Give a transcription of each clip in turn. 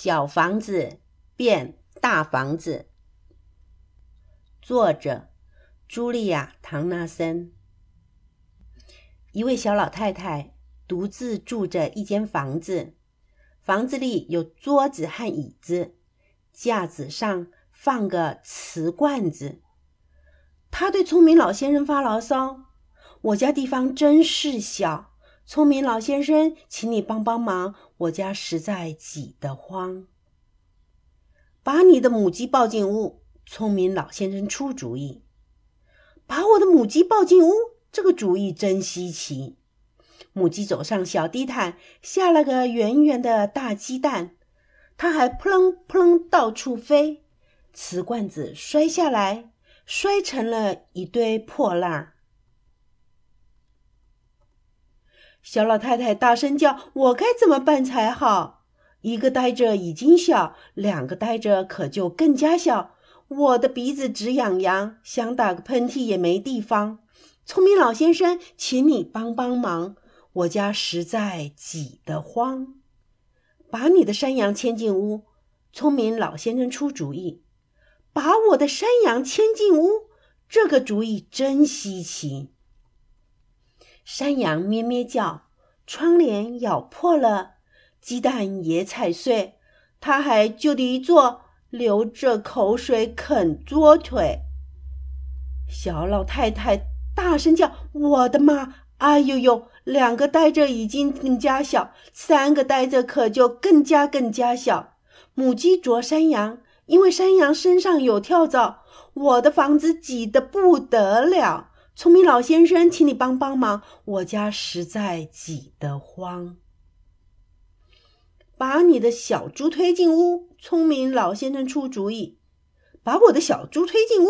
小房子变大房子。作者：茱莉亚·唐纳森。一位小老太太独自住着一间房子，房子里有桌子和椅子，架子上放个瓷罐子。她对聪明老先生发牢骚：“我家地方真是小。”聪明老先生，请你帮帮忙，我家实在挤得慌。把你的母鸡抱进屋。聪明老先生出主意，把我的母鸡抱进屋。这个主意真稀奇。母鸡走上小地毯，下了个圆圆的大鸡蛋，它还扑棱扑棱到处飞。瓷罐子摔下来，摔成了一堆破烂儿。小老太太大声叫：“我该怎么办才好？一个呆着已经小，两个呆着可就更加小。我的鼻子直痒痒，想打个喷嚏也没地方。聪明老先生，请你帮帮忙，我家实在挤得慌。把你的山羊牵进屋。”聪明老先生出主意：“把我的山羊牵进屋。”这个主意真稀奇。山羊咩咩叫，窗帘咬破了，鸡蛋也踩碎，它还就地一坐，流着口水啃桌腿。小老太太大声叫：“我的妈！哎呦呦！两个呆着已经更加小，三个呆着可就更加更加小。”母鸡啄山羊，因为山羊身上有跳蚤，我的房子挤得不得了。聪明老先生，请你帮帮忙，我家实在挤得慌。把你的小猪推进屋。聪明老先生出主意，把我的小猪推进屋。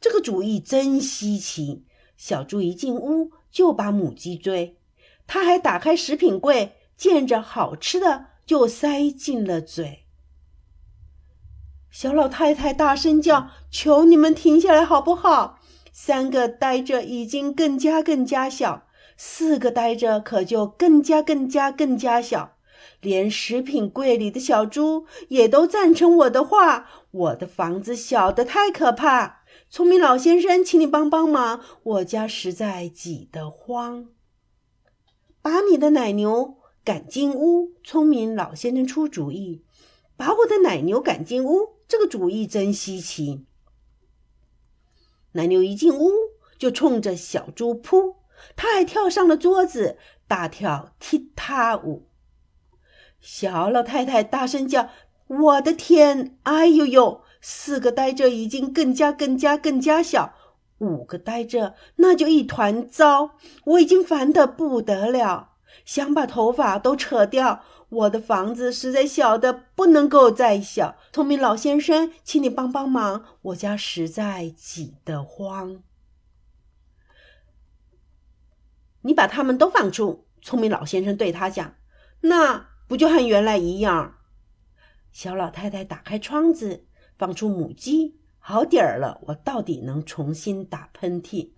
这个主意真稀奇。小猪一进屋就把母鸡追，他还打开食品柜，见着好吃的就塞进了嘴。小老太太大声叫：“求你们停下来，好不好？”三个呆着已经更加更加小，四个呆着可就更加更加更加小。连食品柜里的小猪也都赞成我的话。我的房子小得太可怕。聪明老先生，请你帮帮忙，我家实在挤得慌。把你的奶牛赶进屋。聪明老先生出主意，把我的奶牛赶进屋。这个主意真稀奇。奶牛一进屋就冲着小猪扑，它还跳上了桌子，大跳踢踏舞。小老太太大声叫：“我的天！哎呦呦！四个呆着已经更加更加更加小，五个呆着那就一团糟。我已经烦得不得了，想把头发都扯掉。我的房子实在小的不能够再小。聪明老先生，请你帮帮忙，我家实在挤得慌。你把他们都放出。聪明老先生对他讲：“那不就和原来一样？”小老太太打开窗子，放出母鸡。好点儿了，我到底能重新打喷嚏。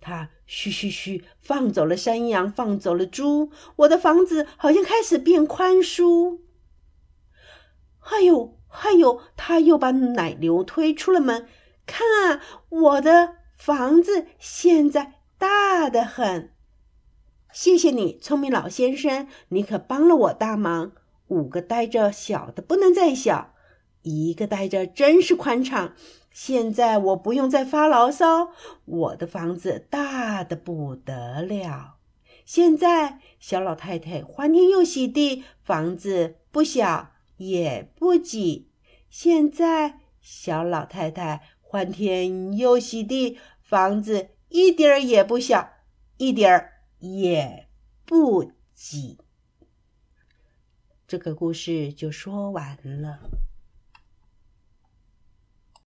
他嘘嘘嘘，放走了山羊，放走了猪，我的房子好像开始变宽舒。哎呦，哎呦！他又把奶牛推出了门，看啊，我的房子现在大得很。谢谢你，聪明老先生，你可帮了我大忙。五个呆着，小的不能再小；一个呆着，真是宽敞。现在我不用再发牢骚，我的房子大的不得了。现在小老太太欢天又喜地，房子不小也不挤。现在小老太太欢天又喜地，房子一点儿也不小，一点儿也不挤。这个故事就说完了。